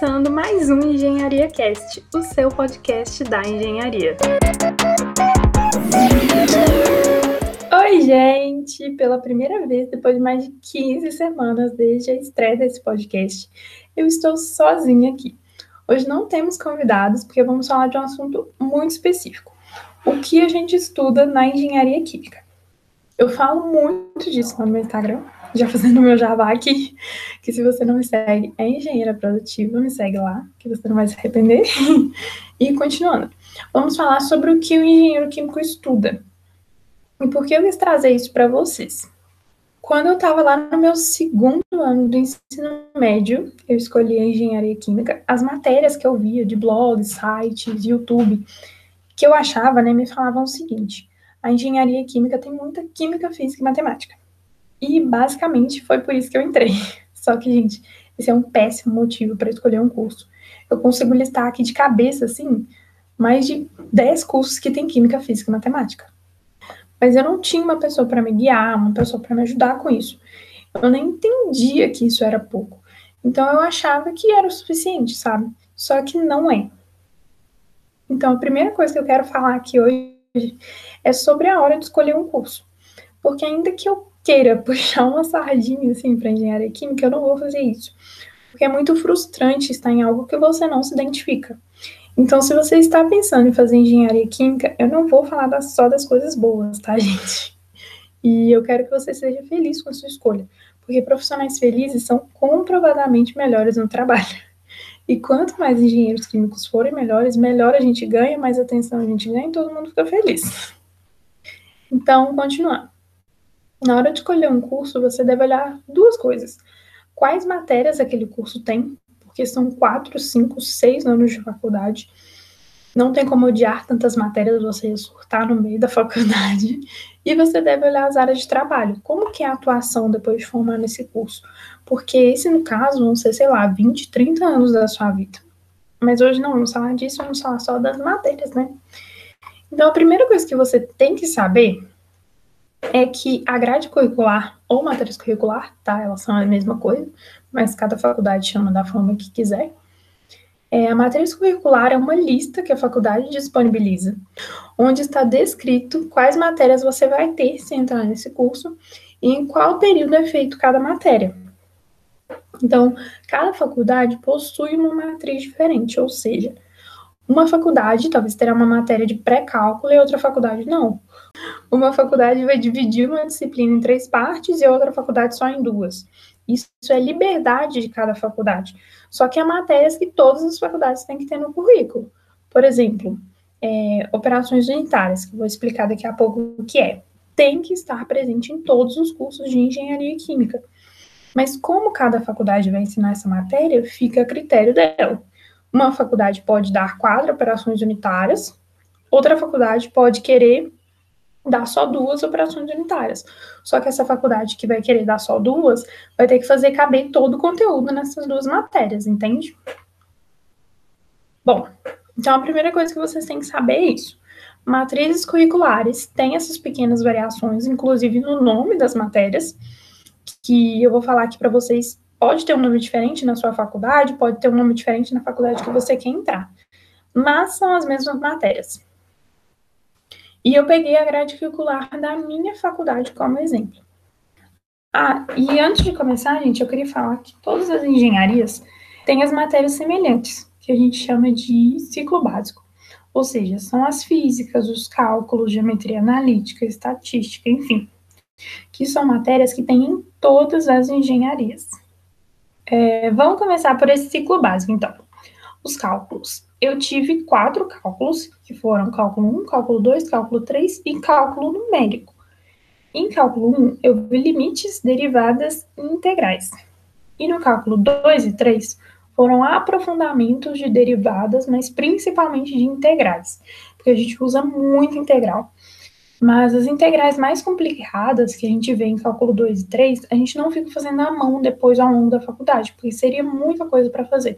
começando mais um Engenharia Cast, o seu podcast da engenharia. Oi, gente! Pela primeira vez, depois de mais de 15 semanas desde a estreia desse podcast, eu estou sozinha aqui. Hoje não temos convidados, porque vamos falar de um assunto muito específico: o que a gente estuda na engenharia química. Eu falo muito disso no meu Instagram, já fazendo meu jabá aqui, que se você não me segue, é engenheira produtiva, me segue lá, que você não vai se arrepender. e continuando, vamos falar sobre o que o engenheiro químico estuda. E por que eu quis trazer isso para vocês? Quando eu estava lá no meu segundo ano do ensino médio, eu escolhi a engenharia química. As matérias que eu via de blogs, sites, YouTube, que eu achava, né, me falavam o seguinte: a engenharia química tem muita química, física e matemática. E basicamente foi por isso que eu entrei. Só que, gente, esse é um péssimo motivo para escolher um curso. Eu consigo listar aqui de cabeça, assim, mais de 10 cursos que tem química, física e matemática. Mas eu não tinha uma pessoa para me guiar, uma pessoa para me ajudar com isso. Eu nem entendia que isso era pouco. Então eu achava que era o suficiente, sabe? Só que não é. Então a primeira coisa que eu quero falar aqui hoje é sobre a hora de escolher um curso. Porque ainda que eu queira puxar uma sardinha assim para engenharia química, eu não vou fazer isso. Porque é muito frustrante estar em algo que você não se identifica. Então, se você está pensando em fazer engenharia química, eu não vou falar só das coisas boas, tá, gente? E eu quero que você seja feliz com a sua escolha, porque profissionais felizes são comprovadamente melhores no trabalho. E quanto mais engenheiros químicos forem melhores, melhor a gente ganha, mais atenção a gente ganha e todo mundo fica feliz. Então, continuando. Na hora de escolher um curso, você deve olhar duas coisas. Quais matérias aquele curso tem, porque são quatro, cinco, seis anos de faculdade. Não tem como odiar tantas matérias, você surtar no meio da faculdade. E você deve olhar as áreas de trabalho. Como que é a atuação depois de formar nesse curso? Porque esse, no caso, vão ser, sei lá, 20, 30 anos da sua vida. Mas hoje não vamos falar disso, vamos falar só das matérias, né? Então, a primeira coisa que você tem que saber é que a grade curricular ou matriz curricular, tá? Elas são a mesma coisa, mas cada faculdade chama da forma que quiser. É, a matriz curricular é uma lista que a faculdade disponibiliza, onde está descrito quais matérias você vai ter se entrar nesse curso e em qual período é feito cada matéria. Então, cada faculdade possui uma matriz diferente, ou seja, uma faculdade talvez terá uma matéria de pré-cálculo e outra faculdade não. Uma faculdade vai dividir uma disciplina em três partes e outra faculdade só em duas. Isso é liberdade de cada faculdade. Só que há matérias que todas as faculdades têm que ter no currículo. Por exemplo, é, operações unitárias, que eu vou explicar daqui a pouco o que é. Tem que estar presente em todos os cursos de engenharia química. Mas como cada faculdade vai ensinar essa matéria, fica a critério dela. Uma faculdade pode dar quatro operações unitárias, outra faculdade pode querer dar só duas operações unitárias. Só que essa faculdade que vai querer dar só duas, vai ter que fazer caber todo o conteúdo nessas duas matérias, entende? Bom, então a primeira coisa que vocês têm que saber é isso. Matrizes curriculares têm essas pequenas variações, inclusive no nome das matérias, que eu vou falar aqui para vocês. Pode ter um nome diferente na sua faculdade, pode ter um nome diferente na faculdade que você quer entrar, mas são as mesmas matérias. E eu peguei a grade curricular da minha faculdade como exemplo. Ah, e antes de começar, gente, eu queria falar que todas as engenharias têm as matérias semelhantes, que a gente chama de ciclo básico. Ou seja, são as físicas, os cálculos, geometria analítica, estatística, enfim. Que são matérias que tem em todas as engenharias. É, vamos começar por esse ciclo básico, então. Os cálculos eu tive quatro cálculos, que foram cálculo 1, cálculo 2, cálculo 3 e cálculo numérico. Em cálculo 1, eu vi limites, derivadas e integrais. E no cálculo 2 e 3, foram aprofundamentos de derivadas, mas principalmente de integrais, porque a gente usa muito integral. Mas as integrais mais complicadas que a gente vê em cálculo 2 e 3, a gente não fica fazendo à mão depois ao longo da faculdade, porque seria muita coisa para fazer.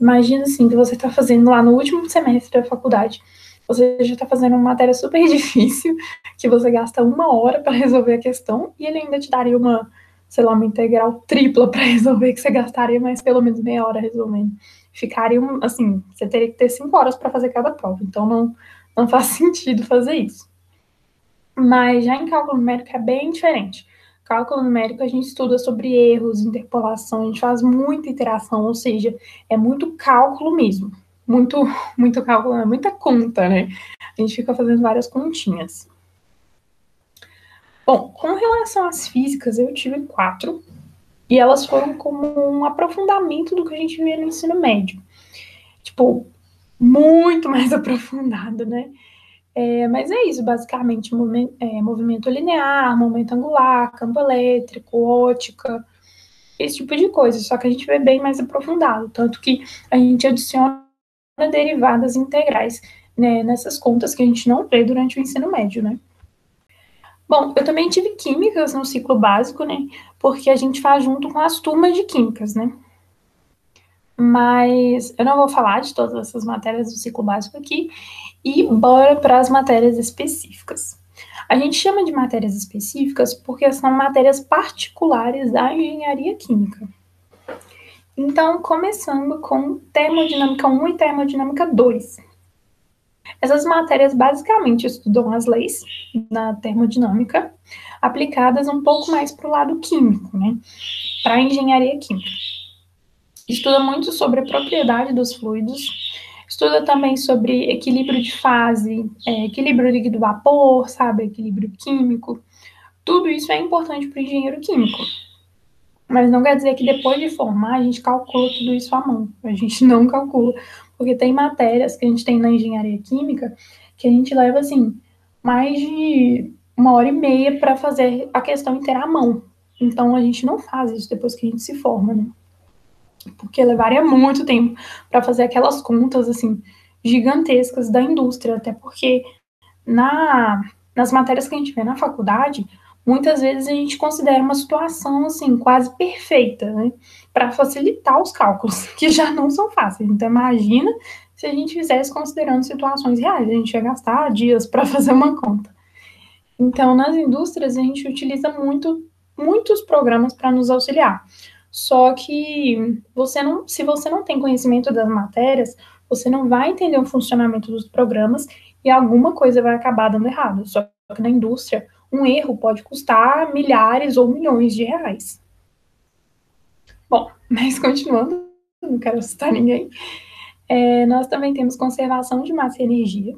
Imagina assim que você está fazendo lá no último semestre da faculdade. Você já está fazendo uma matéria super difícil, que você gasta uma hora para resolver a questão, e ele ainda te daria uma sei lá, uma integral tripla para resolver, que você gastaria mais pelo menos meia hora resolvendo. Ficaria, assim, você teria que ter cinco horas para fazer cada prova, então não, não faz sentido fazer isso. Mas já em cálculo numérico é bem diferente. Cálculo numérico a gente estuda sobre erros, interpolação, a gente faz muita interação, ou seja, é muito cálculo mesmo. Muito, muito cálculo, é muita conta, né? A gente fica fazendo várias continhas. Bom, com relação às físicas, eu tive quatro, e elas foram como um aprofundamento do que a gente via no ensino médio. Tipo, muito mais aprofundado, né? É, mas é isso, basicamente, movimento, é, movimento linear, momento angular, campo elétrico, ótica, esse tipo de coisa, só que a gente vê bem mais aprofundado, tanto que a gente adiciona derivadas integrais né, nessas contas que a gente não vê durante o ensino médio, né? Bom, eu também tive químicas no ciclo básico, né? Porque a gente faz junto com as turmas de químicas, né? Mas eu não vou falar de todas essas matérias do ciclo básico aqui e bora para as matérias específicas. A gente chama de matérias específicas porque são matérias particulares da engenharia química. Então, começando com termodinâmica 1 e termodinâmica 2. Essas matérias basicamente estudam as leis da termodinâmica, aplicadas um pouco mais para o lado químico, né? Para a engenharia química. Estuda muito sobre a propriedade dos fluidos, estuda também sobre equilíbrio de fase, é, equilíbrio líquido-vapor, sabe? Equilíbrio químico. Tudo isso é importante para o engenheiro químico. Mas não quer dizer que depois de formar a gente calcula tudo isso à mão. A gente não calcula. Porque tem matérias que a gente tem na engenharia química que a gente leva, assim, mais de uma hora e meia para fazer a questão inteira à mão. Então a gente não faz isso depois que a gente se forma, né? Porque levaria muito tempo para fazer aquelas contas, assim, gigantescas da indústria, até porque na, nas matérias que a gente vê na faculdade, muitas vezes a gente considera uma situação assim quase perfeita, né, para facilitar os cálculos, que já não são fáceis. Então imagina se a gente fizesse considerando situações reais, a gente ia gastar dias para fazer uma conta. Então nas indústrias a gente utiliza muito muitos programas para nos auxiliar. Só que você não, se você não tem conhecimento das matérias, você não vai entender o funcionamento dos programas e alguma coisa vai acabar dando errado. Só que na indústria um erro pode custar milhares ou milhões de reais. Bom, mas continuando, não quero assustar ninguém, é, nós também temos conservação de massa e energia,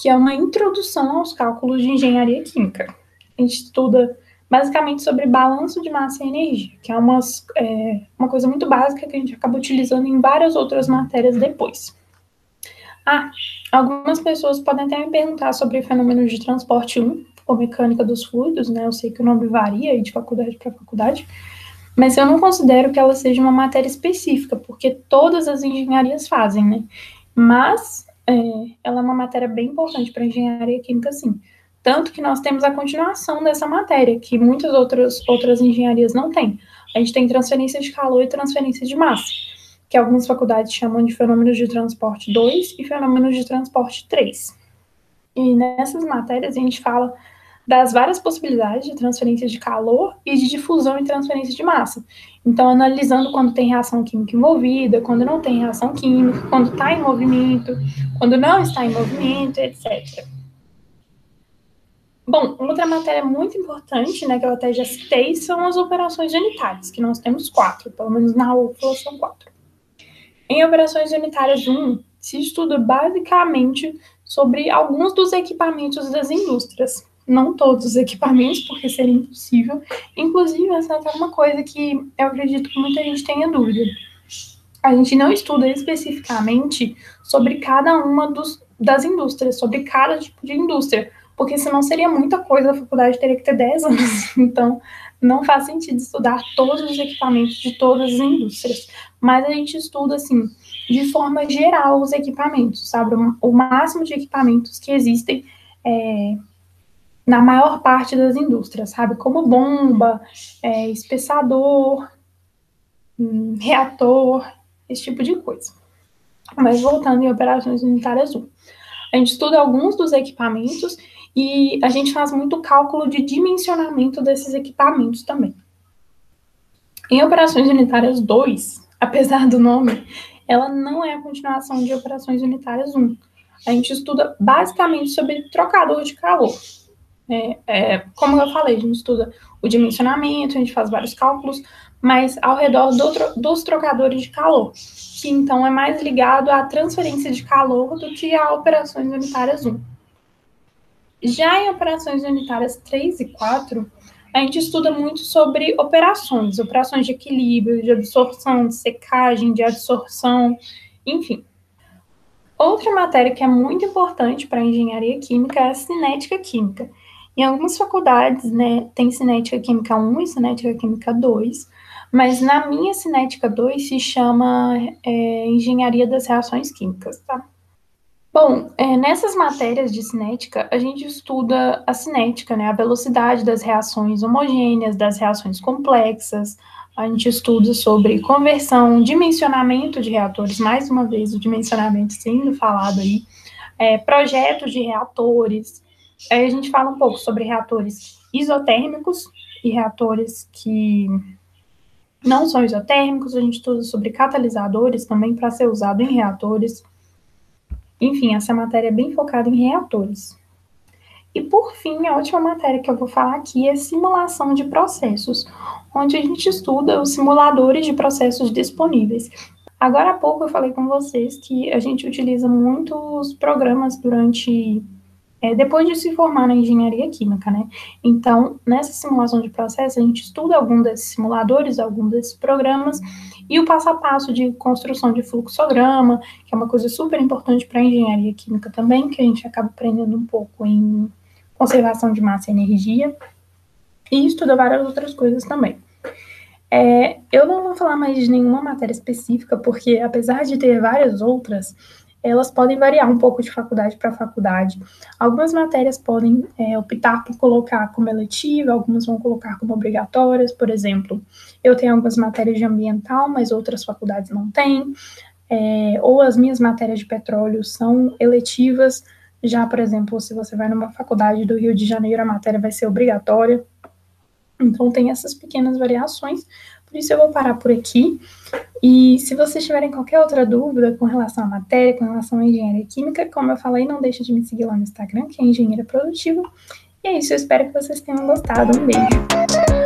que é uma introdução aos cálculos de engenharia química. A gente estuda basicamente sobre balanço de massa e energia, que é, umas, é uma coisa muito básica que a gente acaba utilizando em várias outras matérias depois. Ah, algumas pessoas podem até me perguntar sobre fenômenos de transporte 1, ou mecânica dos fluidos, né? Eu sei que o nome varia de faculdade para faculdade, mas eu não considero que ela seja uma matéria específica, porque todas as engenharias fazem, né? Mas é, ela é uma matéria bem importante para engenharia química, sim. Tanto que nós temos a continuação dessa matéria, que muitas outras, outras engenharias não têm. A gente tem transferência de calor e transferência de massa, que algumas faculdades chamam de fenômenos de transporte 2 e fenômenos de transporte 3. E nessas matérias a gente fala das várias possibilidades de transferência de calor e de difusão e transferência de massa. Então, analisando quando tem reação química envolvida, quando não tem reação química, quando está em movimento, quando não está em movimento, etc. Bom, outra matéria muito importante, né, que eu até já citei, são as operações unitárias, que nós temos quatro, pelo menos na UFLA são quatro. Em operações unitárias 1, se estuda basicamente sobre alguns dos equipamentos das indústrias, não todos os equipamentos, porque seria impossível. Inclusive, essa é uma coisa que eu acredito que muita gente tenha dúvida. A gente não estuda especificamente sobre cada uma dos, das indústrias, sobre cada tipo de indústria, porque senão seria muita coisa, a faculdade teria que ter 10 anos. Então, não faz sentido estudar todos os equipamentos de todas as indústrias. Mas a gente estuda, assim, de forma geral, os equipamentos, sabe? O máximo de equipamentos que existem é, na maior parte das indústrias, sabe? Como bomba, é, espessador, hum, reator, esse tipo de coisa. Mas voltando em operações unitárias 1. A gente estuda alguns dos equipamentos e a gente faz muito cálculo de dimensionamento desses equipamentos também. Em Operações Unitárias 2, apesar do nome, ela não é a continuação de Operações Unitárias 1. A gente estuda basicamente sobre trocador de calor. É, é, como eu falei, a gente estuda o dimensionamento, a gente faz vários cálculos, mas ao redor do, dos trocadores de calor, que então é mais ligado à transferência de calor do que a operações unitárias 1. Já em operações unitárias 3 e 4, a gente estuda muito sobre operações, operações de equilíbrio, de absorção, de secagem, de adsorção, enfim. Outra matéria que é muito importante para a engenharia química é a cinética química. Em algumas faculdades, né, tem cinética química 1 e cinética química 2, mas na minha cinética 2 se chama é, engenharia das reações químicas, tá? Bom, é, nessas matérias de cinética, a gente estuda a cinética, né, a velocidade das reações homogêneas, das reações complexas, a gente estuda sobre conversão, dimensionamento de reatores, mais uma vez o dimensionamento sendo falado aí, é, projetos de reatores, aí a gente fala um pouco sobre reatores isotérmicos e reatores que não são isotérmicos, a gente estuda sobre catalisadores também para ser usado em reatores, enfim, essa matéria é bem focada em reatores. E por fim, a última matéria que eu vou falar aqui é simulação de processos, onde a gente estuda os simuladores de processos disponíveis. Agora há pouco eu falei com vocês que a gente utiliza muitos programas durante é, depois de se formar na engenharia química, né? Então, nessa simulação de processo, a gente estuda algum desses simuladores, algum desses programas, e o passo a passo de construção de fluxograma, que é uma coisa super importante para a engenharia química também, que a gente acaba aprendendo um pouco em conservação de massa e energia, e estuda várias outras coisas também. É, eu não vou falar mais de nenhuma matéria específica, porque apesar de ter várias outras, elas podem variar um pouco de faculdade para faculdade. Algumas matérias podem é, optar por colocar como eletiva, algumas vão colocar como obrigatórias, por exemplo. Eu tenho algumas matérias de ambiental, mas outras faculdades não têm. É, ou as minhas matérias de petróleo são eletivas. Já, por exemplo, se você vai numa faculdade do Rio de Janeiro, a matéria vai ser obrigatória. Então, tem essas pequenas variações. Por isso, eu vou parar por aqui. E se vocês tiverem qualquer outra dúvida com relação à matéria, com relação à engenharia química, como eu falei, não deixe de me seguir lá no Instagram, que é Engenheira Produtiva. E é isso, eu espero que vocês tenham gostado. Um beijo.